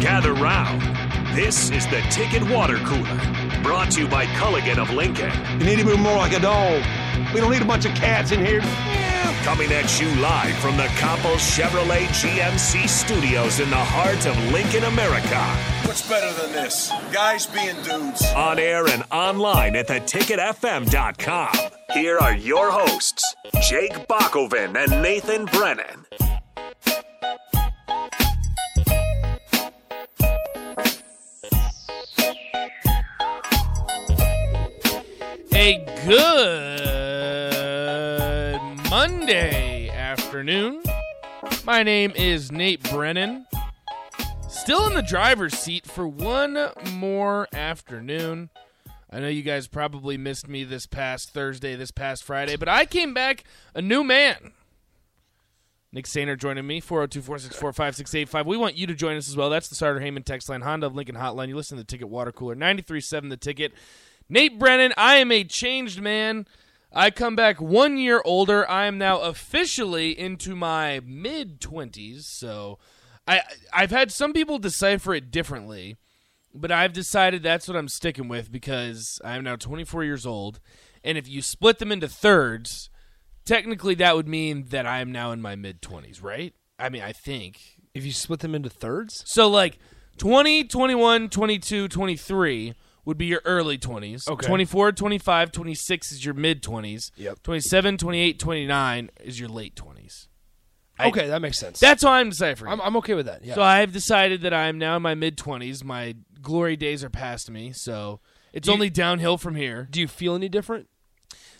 Gather round. This is the Ticket Water Cooler, brought to you by Culligan of Lincoln. You need to move more like a dog. We don't need a bunch of cats in here. Coming at you live from the Copple Chevrolet GMC studios in the heart of Lincoln, America. What's better than this? Guys being dudes. On air and online at theticketfm.com. Here are your hosts, Jake Bakoven and Nathan Brennan. A good Monday afternoon. My name is Nate Brennan. Still in the driver's seat for one more afternoon. I know you guys probably missed me this past Thursday, this past Friday, but I came back a new man. Nick Sainer joining me, 402 464 5685. We want you to join us as well. That's the Sartor Hamann text line, Honda Lincoln Hotline. You listen to the Ticket Water Cooler, 93.7 The Ticket. Nate Brennan, I am a changed man. I come back one year older. I am now officially into my mid 20s. So I, I've had some people decipher it differently, but I've decided that's what I'm sticking with because I am now 24 years old. And if you split them into thirds, technically that would mean that I am now in my mid 20s, right? I mean, I think. If you split them into thirds? So like 20, 21, 22, 23 would be your early 20s. Okay. 24, 25, 26 is your mid 20s. Yep. 27, 28, 29 is your late 20s. I- okay, that makes sense. That's how I'm deciphering. I'm, I'm okay with that. Yeah. So I've decided that I'm now in my mid 20s. My glory days are past me, so it's you- only downhill from here. Do you feel any different?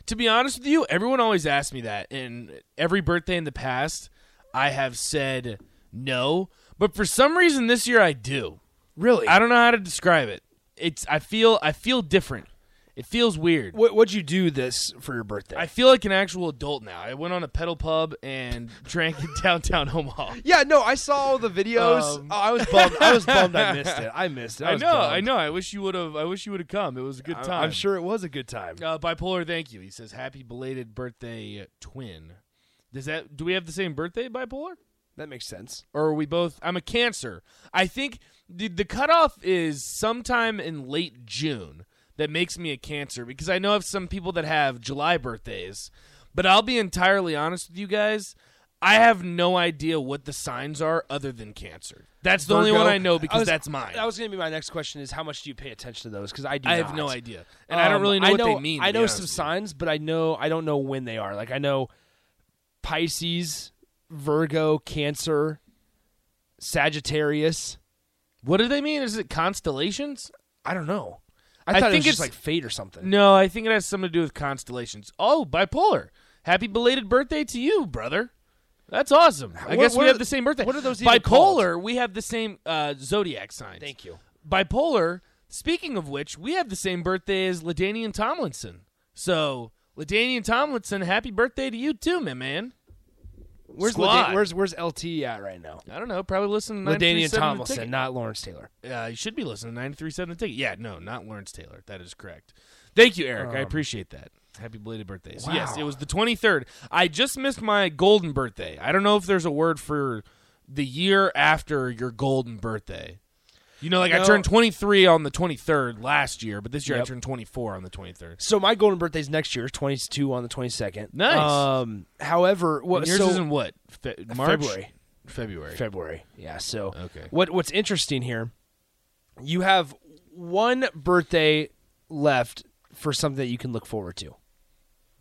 To be honest with you, everyone always asks me that, and every birthday in the past, I have said no. But for some reason, this year I do. Really? I don't know how to describe it. It's I feel I feel different. It feels weird. What, what'd you do this for your birthday? I feel like an actual adult now. I went on a pedal pub and drank in downtown Omaha. yeah, no, I saw all the videos. Um, oh, I was bummed. I was bummed. I missed it. I missed it. I, I know, bummed. I know. I wish you would have. I wish you would have come. It was a good time. I'm sure it was a good time. Uh, bipolar, thank you. He says, "Happy belated birthday, twin." Does that? Do we have the same birthday, bipolar? That makes sense. Or are we both? I'm a Cancer. I think the the cutoff is sometime in late June. That makes me a Cancer because I know of some people that have July birthdays. But I'll be entirely honest with you guys. I have no idea what the signs are other than Cancer. That's the only one I know because was- that's mine. That was going to be my next question: is how much do you pay attention to those? Because I do. I have no idea, and I don't Um, really know I what they mean. I know some signs, but I know I don't know when they are. Like I know Pisces, Virgo, Cancer, Sagittarius. What do they mean? Is it constellations? I don't know. I, I think it was just it's- like fate or something. No, I think it has something to do with constellations. Oh, bipolar. Happy belated birthday to you, brother. That's awesome. I What- guess what we have the same birthday. what are those Bipolar, we have the same uh, zodiac signs. Thank you. Bipolar, speaking of which, we have the same birthday as LaDainian Tomlinson. So, LaDainian Tomlinson, happy birthday to you too, my man. Where's Squad. Lada- where's where's LT at right now? I don't know. Probably listening to LaDainian 93.7 The Tomlinson, Ticket. not Lawrence Taylor. Uh, you should be listening to 93.7 The Ticket. Yeah, no, not Lawrence Taylor. That is correct. Thank you, Eric. I appreciate that. Happy belated birthday. So, yes, Um, wow. it was the 23rd. I just missed my golden birthday. I don't know if there's a word for the year after your golden birthday. You know, like I turned 23 on the 23rd last year, but this year I turned 24 on the 23rd. So my golden birthday's next year, 22 on the 22nd. Nice. Um, however, what And yours so is in what? Fe- March? February. February. February. Yeah. So Okay. what what's interesting here? You have one birthday left for something that you can look forward to.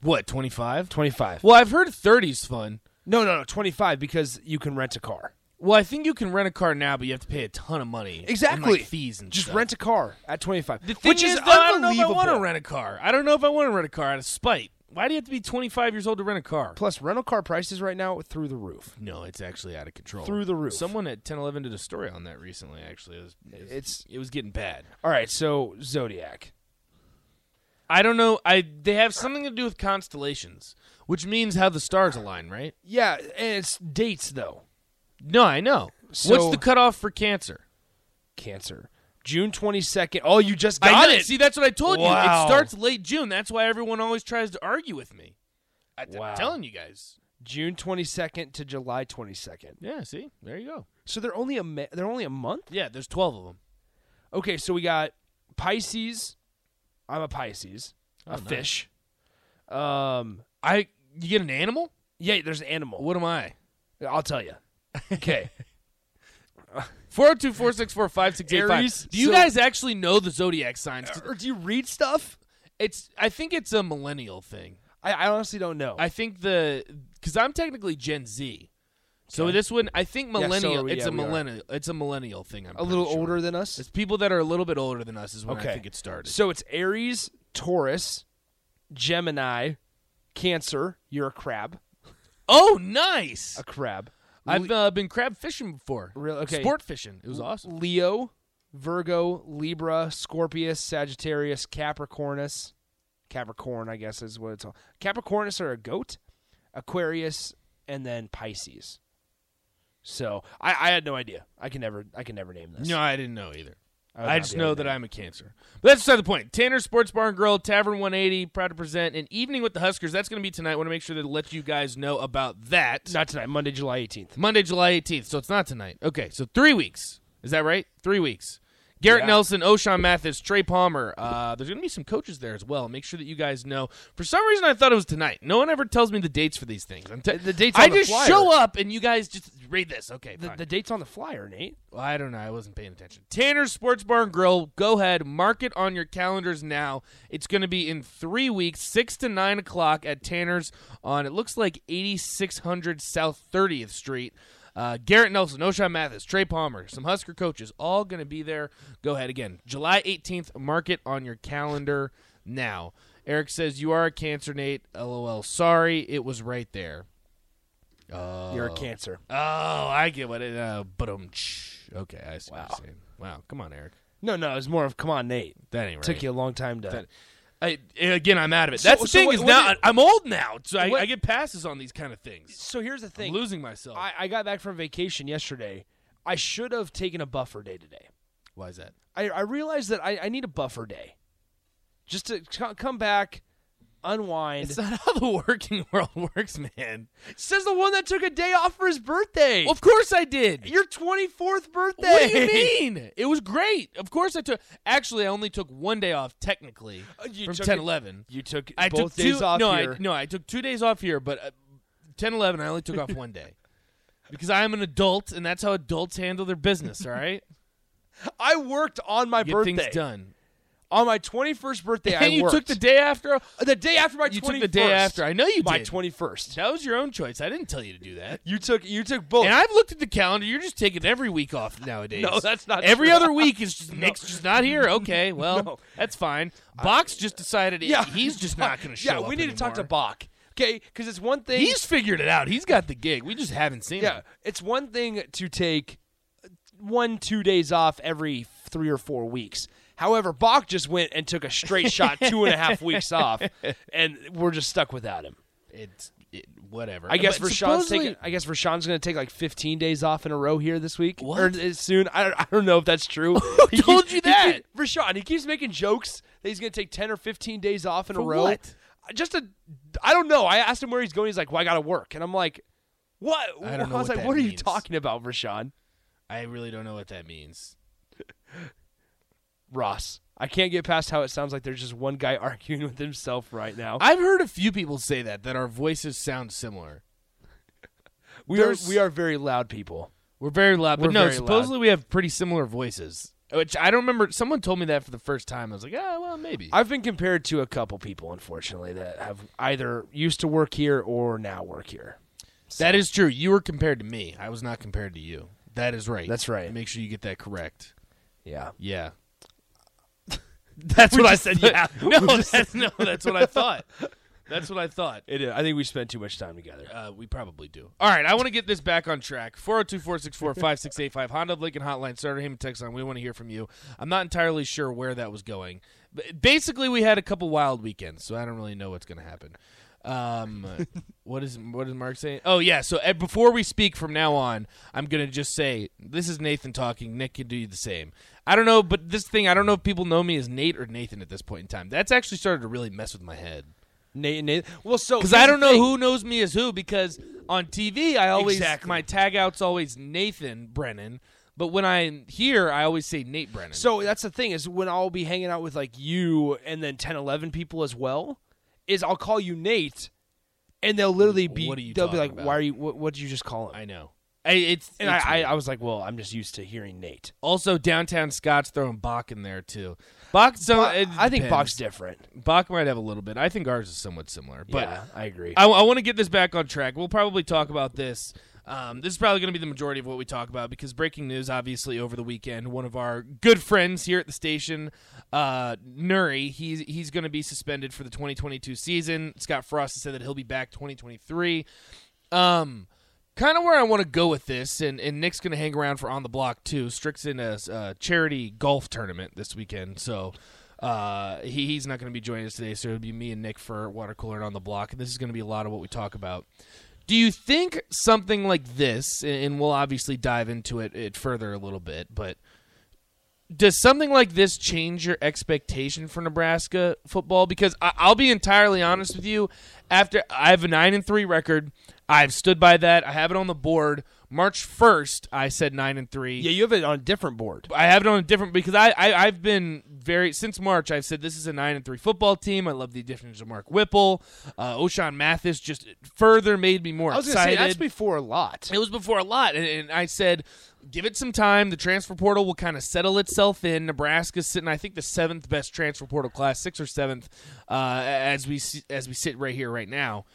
What, 25? 25. Well, I've heard 30's fun. No, no, no, 25 because you can rent a car. Well, I think you can rent a car now, but you have to pay a ton of money. and, Exactly. like, fees and Just stuff. rent a car at 25. The thing which is, is, though, I don't know if I want to rent a car. I don't know if I want to rent a car out of spite. Why do you have to be 25 years old to rent a car? Plus rental car prices right now through the roof. No, it's actually out of control. Through the roof. Someone at 1011 did a story on that recently, actually. It was, it was- It's- it was getting bad. All right, so Zodiac. I don't know. I They have something to do with constellations, which means how the stars align, right? Yeah, and it's dates though. No, I know. So- What's the cutoff for Cancer? Cancer. June 22nd. Oh, you just got it. See, that's what I told you. It starts late June. That's why everyone always tries to argue with me. I, Wow. am telling you guys. June 22nd to July 22nd. Yeah, see? There you go. So they're only a ma- they're only a month. Yeah, there's 12 of them. Okay, so we got Pisces. I'm a Pisces, a nice. fish. Um, I you get an animal? yeah, there's an animal. What am I? I'll tell you. Okay, 402 464 5685. Do you so- guys actually know the zodiac signs? or do you read stuff? It's I think it's a millennial thing. I, I honestly don't know. I think the cuz I'm technically Gen Z. So Okay. this one I think so millennial are we- it's yeah, a we are. millennial it's a millennial thing I'm a little sure. older than us. It's people that are a little bit older than us is when Okay. I think it started. So it's Aries, Taurus, Gemini, Cancer. You're a crab. oh, nice. A crab. I've uh, been crab fishing before. Really? Okay. Sport fishing. It was awesome. Leo, Virgo, Libra, Scorpius, Sagittarius, Capricornus. Capricorn, I guess is what it's all. Capricornus are a goat, Aquarius, and then Pisces. So I, I had no idea. I can never I can never name this. No, I didn't know either. I I just know that I'm a cancer. But that's beside the point. Tanner Sports Bar and Grill, Tavern 180, proud to present an evening with the Huskers. That's going to be tonight. I want to make sure to let you guys know about that. Not tonight, Monday, July 18th. Monday, July 18th. So it's not tonight. Okay, so three weeks. Is that right? Three weeks. Garrett Yeah. Nelson, Ochaun Mathis, Trey Palmer. Uh, there's going to be some coaches there as well. Make sure that you guys know. For some reason, I thought it was tonight. No one ever tells me the dates for these things. I'm te- The date's I the just flyer. show up and you guys just read this. Okay, The, fine. the date's on the flyer, Nate. Well, I don't know. I wasn't paying attention. Tanner's Sports Bar and Grill. Go ahead, mark it on your calendars now. It's going to be in three weeks, six to nine o'clock at Tanner's on. It looks like eighty six hundred South Thirtieth Street. Uh, Garrett Nelson, Ochaun Mathis, Trey Palmer, some Husker coaches, all going to be there. Go ahead again, July eighteenth. Mark it on your calendar now. Eric says you are a cancer, Nate. LOL. Sorry, it was right there. You're a Cancer. Oh, I get what it. Uh, but um, okay, I see what Wow. you're saying. Wow, come on, Eric. No, no, it's more of come on, Nate. That ain't right. Took you a long time to. That- I, again, I'm out of it. So- That's the so thing what- is what now did- I'm old now, so I, What- I get passes on these kind of things. so here's the I'm thing. losing myself. I, I got back from vacation yesterday. I should have taken a buffer day today. Why is that? I, I realized that I, I need a buffer day, just to co- come back, unwind. It's not how the working world works, man. Says the one that took a day off for his birthday. Well, of course I did. Your twenty fourth birthday. What do you mean? It was great. Of course I took. Actually, I only took one day off technically Uh, you from took 10 it- 11. You took I both took days two, off no, here. I, no, I took two days off here, but uh, 10 11, I only took off one day. Because I am an adult, and that's how adults handle their business, all right? I worked on my Get birthday. things done. On my twenty first birthday, I and you worked. took the day after. the day after my You twenty took the day after. I know you my did. twenty first. That was your own choice. I didn't tell you to do that. You took you took both. And I've looked at the calendar. You're just taking every week off nowadays. No, that's not Every true. other week is just Nick's just not here. Okay, well, No. that's fine. Box just decided yeah, he's just not going to show up. Yeah, we need to talk to anymore. Bach. Okay, because it's one thing. He's figured it out. He's got the gig. We just haven't seen yeah, him. it's one thing to take one two days off every three or four weeks. However, Bach just went and took a straight shot two and a half weeks off, and we're just stuck without him. It's it, whatever. I guess But Rashawn's taking. I guess Rashawn's going to take like 15 days off in a row here this week What? or soon. I don't, I don't know if that's true. He told keeps- you he that? Rashawn, he keeps making jokes that he's going to take 10 or 15 days off in a For row. what? Just a, I don't know. I asked him where he's going. He's like, "Well, I got to work," and I'm like, "What?" I don't know was what like, "What are you talking about, Rashawn?" I really don't know what that means. Ross, I can't get past how it sounds like there's just one guy arguing with himself right now. I've heard a few people say that that our voices sound similar. we are we are very loud people. We're very loud, but We're no, supposedly we have pretty similar voices. Which I don't remember. Someone told me that for the first time. I was like, ah, well, maybe. I've been compared to a couple people, unfortunately, that have either used to work here or now work here. That is true. You were compared to me. I was not compared to you. That is right. That's right. Make sure you get that correct. Yeah. Yeah. That's what I said. Yeah. No, that's, no, that's what I thought. That's what I thought. It is. I think we spent too much time together. Uh, we probably do. All right, I want to get this back on track. 402 464 5685. Honda of Lincoln Hotline, Sartor Hamann text line. We want to hear from you. I'm not entirely sure where that was going. But basically, we had a couple wild weekends, so I don't really know what's going to happen. Um, what is what is Mark saying? Oh yeah. So uh, before we speak from now on, I'm gonna just say this is Nathan talking. Nick can do the same. I don't know, but this thing I don't know if people know me as Nate or Nathan at this point in time. That's actually started to really mess with my head. Nate, Nate. Well, so Because I don't know who knows me as who. Because on TV, I always Exactly. my tag out's always Nathan Brennan, but when I'm here, I always say Nate Brennan. So that's the thing is when I'll be hanging out with like you and then 10, 11 people as well, is I'll call you Nate, and they'll literally be What are you they'll be like, about? "Why are you? What, what did you just call him?" I know. I, it's and it's I, I. I was like, "Well, I'm just used to hearing Nate." also downtown Scott's throwing Bach in there too. Bach, so Bach- I think. Bach's different. Bach might have a little bit. I think ours is somewhat similar, but yeah, I agree. I, I want to get this back on track. We'll probably talk about this. Um, this is probably going to be the majority of what we talk about because breaking news, obviously, over the weekend, one of our good friends here at the station, uh, Noure, he's he's going to be suspended for the 2022 season. Scott Frost has said that he'll be back 2023. Um, kind of where I want to go with this, and, and Nick's going to hang around for on the block too. Strick's in a, charity golf tournament this weekend, so uh, he, he's not going to be joining us today. So it'll be me and Nick for water cooler and on the block, and this is going to be a lot of what we talk about. Do you think something like this, and- we'll obviously dive into it, it further a little bit, but does something like this change your expectation for Nebraska football? Because I- I'll be entirely honest with you. After I have a nine and three record, I've stood by that. I have it on the board. March first, I said nine and three. yeah, you have it on a different board. I have it on a different because I, I I've been very since March. I've said this is a nine and three football team. I love the additions of Mark Whipple, uh, Ochaun Mathis. Just further made me more I was going to say excited. that's before a lot. It was before a lot, and, and I said, give it some time. The transfer portal will kind of settle itself in. Nebraska's sitting, I think, the seventh best transfer portal class, sixth or seventh, uh, as we as we sit right here, right now.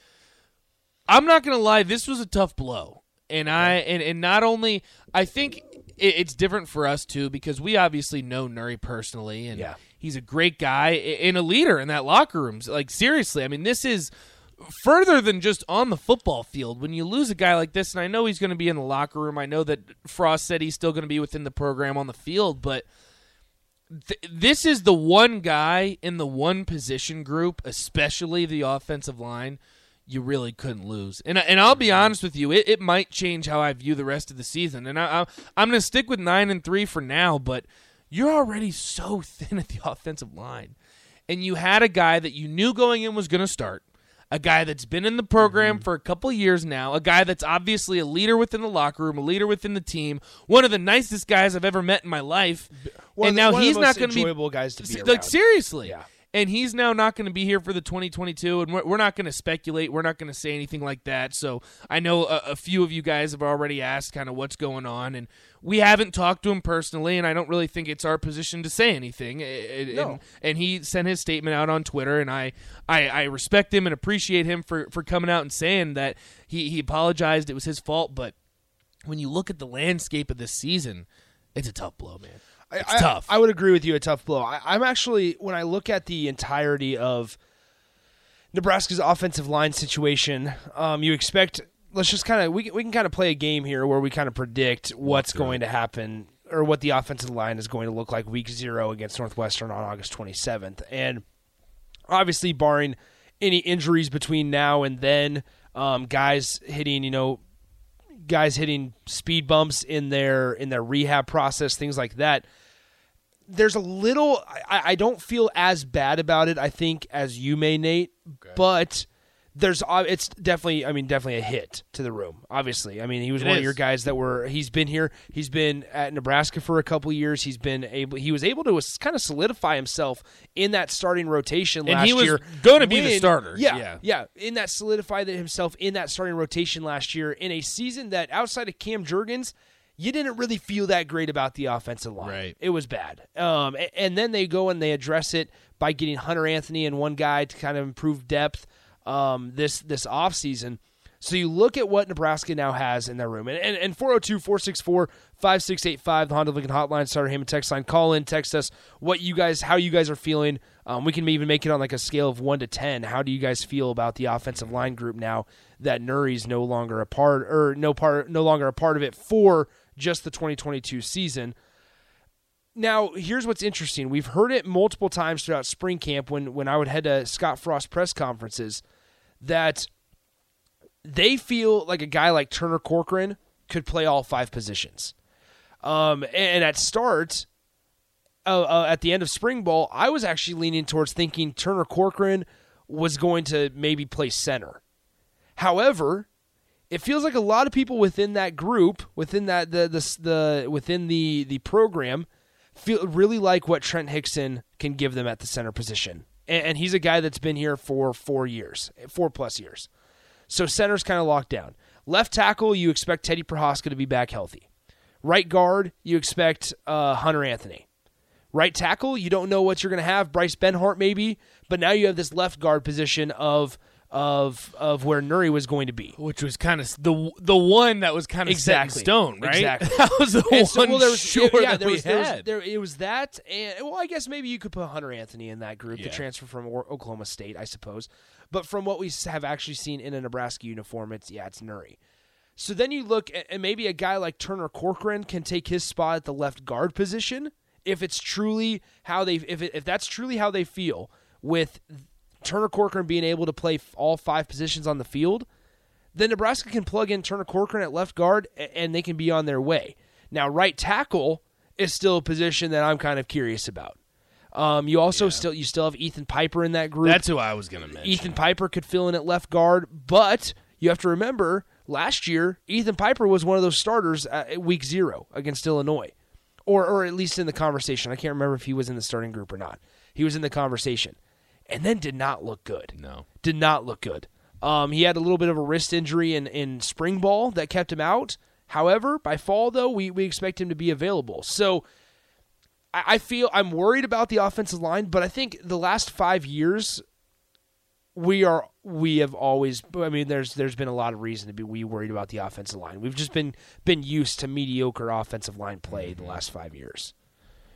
I'm not gonna lie, this was a tough blow, and I and, and not only I think it, it's different for us too because we obviously know Noure personally, and Yeah. he's a great guy and a leader in that locker room. Like seriously, I mean, this is further than just on the football field. When you lose a guy like this, and I know he's going to be in the locker room, I know that Frost said he's still going to be within the program on the field, but th- this is the one guy in the one position group, especially the offensive line, you really couldn't lose. And and I'll be honest with you, it, it might change how I view the rest of the season. And I, I I'm going to stick with nine and three for now, but you're already so thin at the offensive line, and you had a guy that you knew going in was going to start. A guy that's been in the program mm-hmm. for a couple years now, a guy that's obviously a leader within the locker room, a leader within the team, one of the nicest guys I've ever met in my life. One and now one of the he's not going to be guys to be like around. seriously. Yeah. And he's now not going to be here for the 2022, and we're, we're not going to speculate. We're not going to say anything like that. So I know a, a few of you guys have already asked kind of what's going on, and we haven't talked to him personally, and I don't really think it's our position to say anything. And, and, and he sent his statement out on Twitter, and I, I, I respect him and appreciate him for, for coming out and saying that he, he apologized. It was his fault, but when you look at the landscape of this season, it's a tough blow, man. It's I, tough. I would agree with you. A tough blow. I, I'm actually when I look at the entirety of Nebraska's offensive line situation, um, you expect. Let's just kind of we can- we can kind of play a game here where we kind of predict what's going to happen or what the offensive line is going to look like week zero against Northwestern on August 27th, and obviously barring any injuries between now and then, um, guys hitting you know guys hitting speed bumps in their in their rehab process, things like that. There's a little. I, I don't feel as bad about it. I think as you may, Nate. But there's. uh, It's definitely. I mean, definitely a hit to the room. Obviously, I mean, he was It one of your guys that were. He's been here. He's been at Nebraska for a couple years. He's been able. He was able to kind of solidify himself in that starting rotation And last he was year. gonna be the starter. Yeah, Yeah. yeah, in that solidified himself in that starting rotation last year in a season that outside of Cam Jurgens, you didn't really feel that great about the offensive line. Right. It was bad. Um, a- and then they go and they address it by getting Hunter Anthony and one guy to kind of improve depth um, this this offseason. So you look at what Nebraska now has in their room. And, and, and 402-464-5685, the Honda Lincoln Hotline, Sartor Hamann text line. Call in, text us what you guys, how you guys are feeling. Um, we can even make it on like a scale of 1 to 10. How do you guys feel about the offensive line group now that Noure's no longer a part or no part no longer a part of it for just the 2022 season? Now, here's what's interesting. We've heard it multiple times throughout spring camp when when I would head to Scott Frost press conferences that they feel like a guy like Turner Corcoran could play all five positions. Um, and at start, uh, uh, at the end of spring ball, I was actually leaning towards thinking Turner Corcoran was going to maybe play center. However, it feels like a lot of people within that group, within that the the, the within the the program, feel really like what Trent Hixson can give them at the center position. And, and he's a guy that's been here for four years, four plus years. So center's kind of locked down. Left tackle, you expect Teddy Prochazka to be back healthy. Right guard, you expect uh, Hunter Anthony. Right tackle, you don't know what you're going to have. Bryce Benhart maybe, but now you have this left guard position of of of where Noure was going to be. Which was kind of the the one that was kind of Exactly. set in stone, right? Exactly. that was the And one so, well, there was, sure yeah, that there we was, there was- had. there- it was that, and well, I guess maybe you could put Hunter Anthony in that group, the transfer from Oklahoma State, I suppose. But from what we have actually seen in a Nebraska uniform, it's yeah, it's Noure. So then you look, at, and maybe a guy like Turner Corcoran can take his spot at the left guard position if it's truly how they, if it, if that's truly how they feel with Turner Corcoran being able to play all five positions on the field then Nebraska can plug in Turner Corcoran at left guard and they can be on their way. Now, right tackle is still a position that I'm kind of curious about. Um, you also still you still have Ethan Piper in that group. That's who I was going to mention. Ethan Piper could fill in at left guard, but you have to remember last year Ethan Piper was one of those starters at week zero against Illinois, or or at least in the conversation. I can't remember if he was in the starting group or not. He was in the conversation, and then did not look good no. did not look good. Um, he had a little bit of a wrist injury in, in spring ball that kept him out. However, by fall though, we, we expect him to be available. So I, I feel I'm worried about the offensive line, but I think the last five years we are we have always I mean there's there's been a lot of reason to be we worried about the offensive line. We've just been been used to mediocre offensive line play the last five years.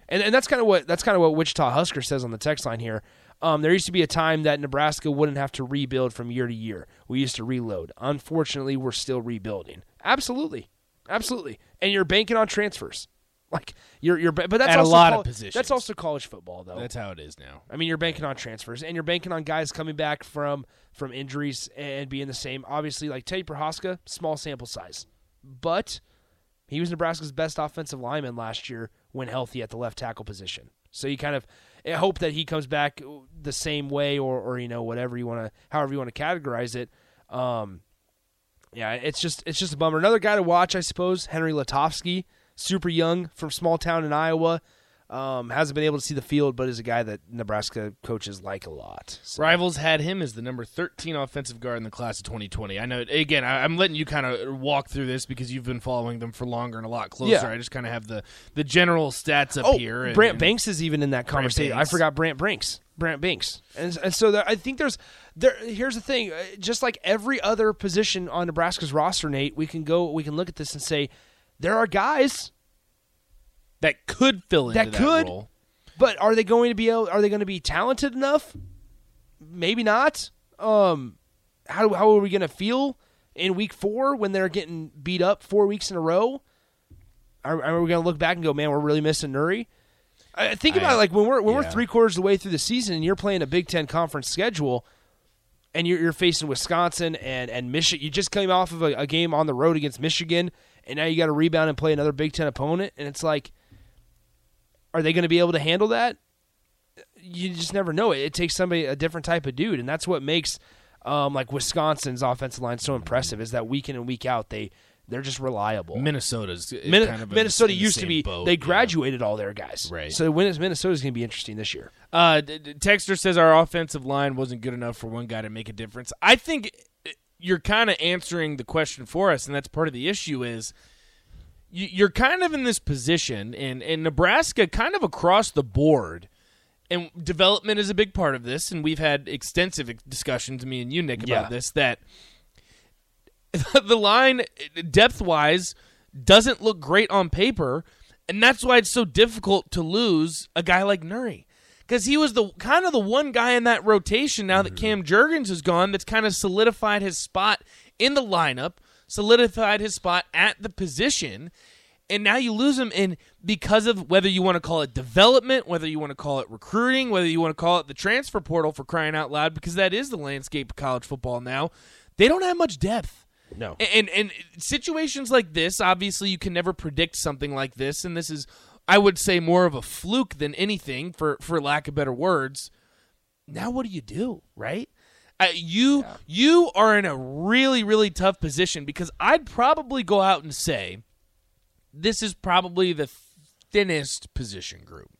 And and that's kind of what that's kind of what Wichita Husker says on the text line here. Um, there used to be a time that Nebraska wouldn't have to rebuild from year to year. We used to reload. Unfortunately, we're still rebuilding. Absolutely, absolutely. And you're banking on transfers, like you're you're. But that's At a also lot of positions. That's also college football, though. That's how it is now. I mean, you're banking on transfers, and you're banking on guys coming back from from injuries and being the same. Obviously, like Teddy Prochazka, small sample size, but he was Nebraska's best offensive lineman last year when healthy at the left tackle position. So you kind of I hope that he comes back the same way, or or you know whatever you want to, however you want to categorize it. Um, yeah, it's just it's just a bummer. Another guy to watch, I suppose, Henry Lutovsky, super young from small town in Iowa. Um, hasn't been able to see the field, but is a guy that Nebraska coaches like a lot. So- Rivals had him as the number 13 offensive guard in the class of 2020. I know, again, I, I'm letting you kind of walk through this because you've been following them for longer and a lot closer. Yeah. I just kind of have the, the general stats up Oh, here. and- Brant and- Banks is even in that conversation. I forgot Brant Banks. Brant Banks, and and so there, I think there's there. Here's the thing: uh, just like every other position on Nebraska's roster, Nate, we can go, we can look at this and say there are guys, that could fill into That that, could. role. but are they going to be able, are they going to be talented enough? Maybe not. Um, how how are we going to feel in week four when they're getting beat up four weeks in a row? Are, are we going to look back and go, man, we're really missing Noure? I think about I- it like when we're when we're three quarters of the way through the season and you're playing a Big Ten conference schedule, and you're, you're facing Wisconsin and and Michigan. You just came off of a, a game on the road against Michigan, and now you got to rebound and play another Big Ten opponent, and it's like, are they going to be able to handle that? You just never know. It, it takes somebody a different type of dude, and that's what makes um, like Wisconsin's offensive line so impressive. Is that week in and week out they they're just reliable. Minnesota's Min- kind of Minnesota in used to be boat, they yeah. graduated all their guys, Right. So when Minnesota's going to be interesting this year. Uh, Texter says our offensive line wasn't good enough for one guy to make a difference. I think uh, you're kind of answering the question for us, and that's part of the issue. Is you're kind of in this position, and and Nebraska kind of across the board, and development is a big part of this. And we've had extensive discussions, me and you, Nick, about Yeah. this. That the line depth wise doesn't look great on paper, and that's why it's so difficult to lose a guy like Noure. Because he was the kind of the one guy in that rotation now that mm. Cam Jurgens is gone that's kind of solidified his spot in the lineup, solidified his spot at the position, and now you lose him and because of whether you want to call it development, whether you want to call it recruiting, whether you want to call it the transfer portal for crying out loud, because that is the landscape of college football now, they don't have much depth. No. And and situations like this, obviously, you can never predict something like this, and this is, I would say, more of a fluke than anything, for for lack of better words. Now, what do you do, right? Uh, you you are in a really really tough position because I'd probably go out and say this is probably the thinnest position group.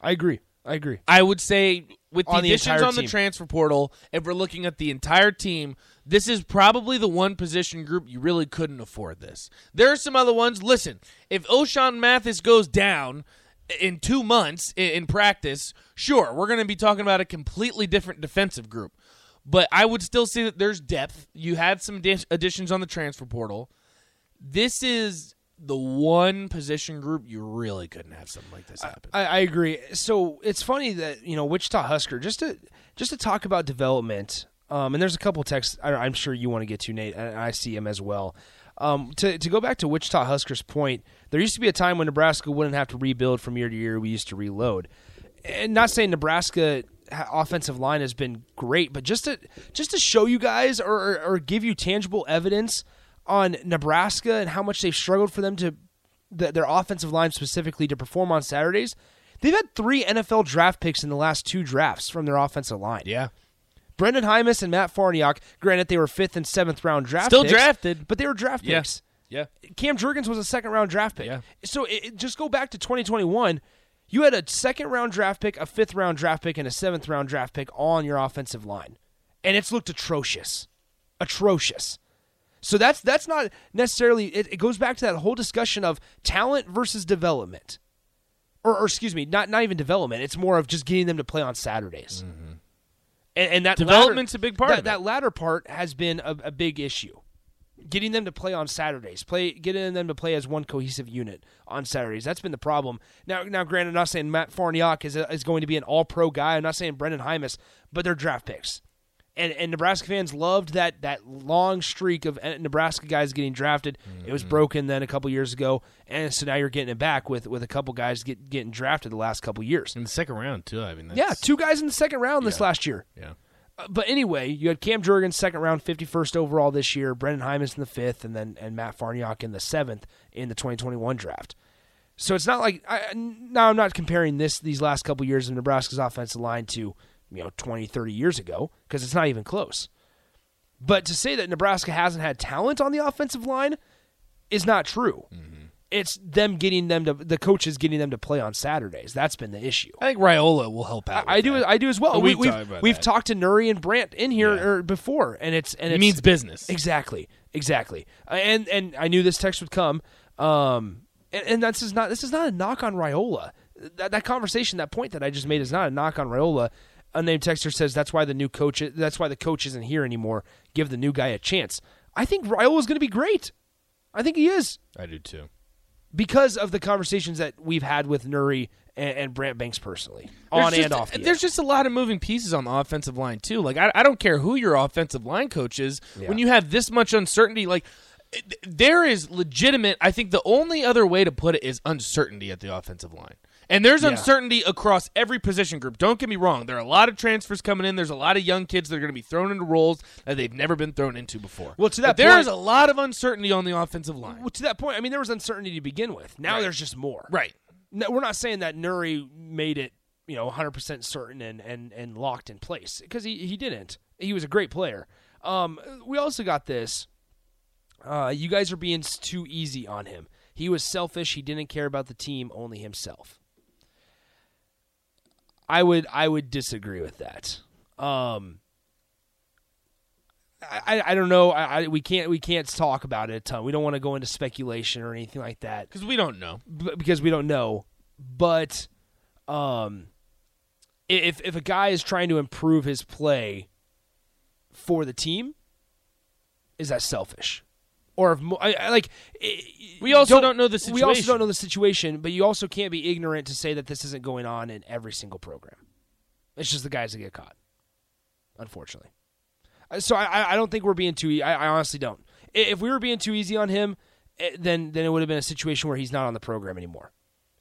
I agree. I agree. I would say with the On the additions on the team. transfer portal, if we're looking at the entire team, this is probably the one position group you really couldn't afford this. There are some other ones. Listen, if Ochaun Mathis goes down in two months in practice, sure, we're going to be talking about a completely different defensive group. But I would still say that there's depth. You had some additions on the transfer portal. This is the one position group you really couldn't have something like this happen. I, I agree. So it's funny that you know Wichita Husker just to just to talk about development. Um, and there's a couple texts I, I'm sure you want to get to, Nate, and I see him as well. Um, to to go back to Wichita Huskers' point, there used to be a time when Nebraska wouldn't have to rebuild from year to year. We used to reload, and not saying Nebraska offensive line has been great, but just to just to show you guys or, or, or give you tangible evidence on Nebraska and how much they've struggled for them to the, their offensive line specifically to perform on Saturdays. They've had three NFL draft picks in the last two drafts from their offensive line. yeah. Brenden Jaimes and Matt Farniok. Granted, they were fifth and seventh round draft Still picks, drafted. but they were draft Yeah. picks. Yeah. Cam Jurgens was a second round draft pick. Yeah. So it, it- just go back to 2021. You had a second round draft pick, a fifth round draft pick, and a seventh round draft pick on your offensive line, and it's looked atrocious, atrocious. So that's that's not necessarily. It, it goes back to that whole discussion of talent versus development, or, or excuse me, not not even development. It's more of just getting them to play on Saturdays. Mm-hmm. And, and that Development's latter- a big part That, that latter part has been a, a big issue getting them to play on Saturdays, play getting them to play as one cohesive unit on Saturdays. That's been the problem. Now, now, granted, I'm not saying Matt Farniok is, a, is going to be an All Pro guy. I'm not saying Brenden Jaimes, but they're draft picks, and and Nebraska fans loved that that long streak of uh, Nebraska guys getting drafted. It Mm-hmm. was broken then a couple years ago, and so now you're getting it back with with a couple guys get, getting drafted the last couple years. In the second round too. I mean, that's, Yeah, two guys in the second round this last year. Yeah. But anyway, you had Cam Jurgens second round, 51st overall this year. Brenden Jaimes in the fifth, and then and Matt Farniok in the seventh in the 2021 draft. So it's not like I, now I'm not comparing this these last couple years of Nebraska's offensive line to you know 20, 30 years ago because it's not even close. But to say that Nebraska hasn't had talent on the offensive line is not true. Mm-hmm. It's them getting them to the coaches getting them to play on Saturdays. That's been the issue. I think Raiola will help out. I with do. I do as well. We, we've we've we've talked to Noure and Brant in here Yeah. or before, and it's and It it's means business. exactly, exactly. And and I knew this text would come. Um, and, and this is not this is not a knock on Raiola. That that conversation, that point that I just made, is not a knock on Raiola. Unnamed texter says that's why the new coach. That's why the coach isn't here anymore. Give the new guy a chance. I think Raiola is going to be great. I think he is I do too. Because of the conversations that we've had with Noure and, and Brant Banks personally, on There's and off. The There's edge. just a lot of moving pieces on the offensive line too. Like I, I don't care who your offensive line coach is. Yeah. When you have this much uncertainty, like there is legitimate. I think the only other way to put it is uncertainty at the offensive line. And there's Yeah. uncertainty across every position group. Don't get me wrong. There are a lot of transfers coming in. There's a lot of young kids that are going to be thrown into roles that they've never been thrown into before. Well, to that there is a lot of uncertainty on the offensive line. Well, to that point, I mean, there was uncertainty to begin with. Now Right. there's just more. Right. No, we're not saying that Noure made it, you know, 100% certain and, and, and locked in place because he, he didn't. He was a great player. Um, we also got this. Uh, you guys are being too easy on him. He was selfish. He didn't care about the team, only himself. I would I would disagree with that. Um, I, I don't know. I, I we can't we can't talk about it a ton. We don't want to go into speculation or anything like that Because we don't know. b- because we don't know. But um, if if a guy is trying to improve his play for the team, is that selfish? Or if I, I, like We also don't know the We also situation. don't know the situation, but you also can't be ignorant to say that this isn't going on in every single program. It's just the guys that get caught, unfortunately. Uh, So I, I- don't think we're being too. e- I, I honestly don't. If we were being too easy on him, eh, then then it would have been a situation where he's not on the program anymore.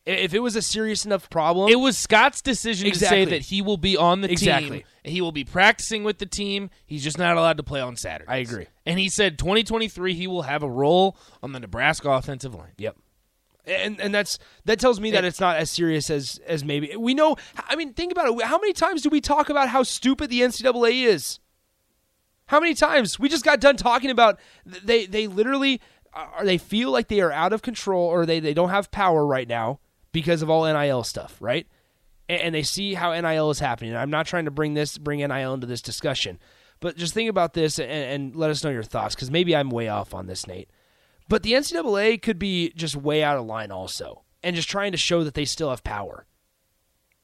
If it was a serious enough problem, It was Scott's decision Exactly. to say that he will be on the Exactly. team. He will be practicing with the team. He's just not allowed to play on Saturday. I agree. And he said 2023 he will have a role on the Nebraska offensive line. Yep. And and that's that tells me that It- it's not as serious as as maybe we know. I mean, think about it. How many times do we talk about how stupid the NCAA is? How many times we just got done talking about they they literally are they feel like they are out of control or they they don't have power right now because of all NIL stuff, right? And, and they see how NIL is happening. I'm not trying to bring this bring NIL into this discussion, but just think about this and, and let us know your thoughts because maybe I'm way off on this, Nate. But the NCAA could be just way out of line also, and just trying to show that they still have power.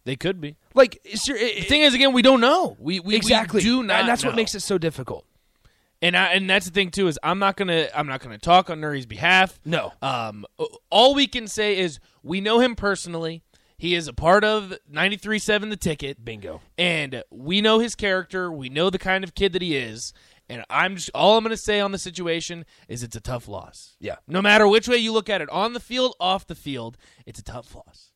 They could be. Like, there, The thing is, again, we don't know. We we, exactly we do not. and that's what makes it so difficult. And I, and that's the thing too is I'm not gonna I'm not gonna talk on Noure's behalf. No. Um. All we can say is we know him personally. He is a part of 93.7 The Ticket. Bingo. And we know his character. We know the kind of kid that he is. And I'm just all I'm going to say on the situation is it's a tough loss. Yeah. No matter which way you look at it, on the field, off the field, it's a tough loss.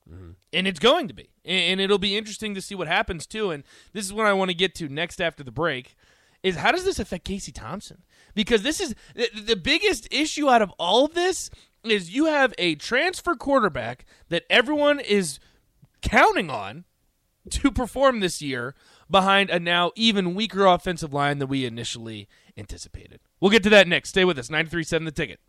And it's going to be. And it'll be interesting to see what happens too. And this is what I want to get to next after the break is how does this affect Casey Thompson? Because this is the, the biggest issue out of all of this is you have a transfer quarterback that everyone is counting on to perform this year behind a now even weaker offensive line than we initially anticipated. We'll get to that next. Stay with us. 93.7 The Ticket.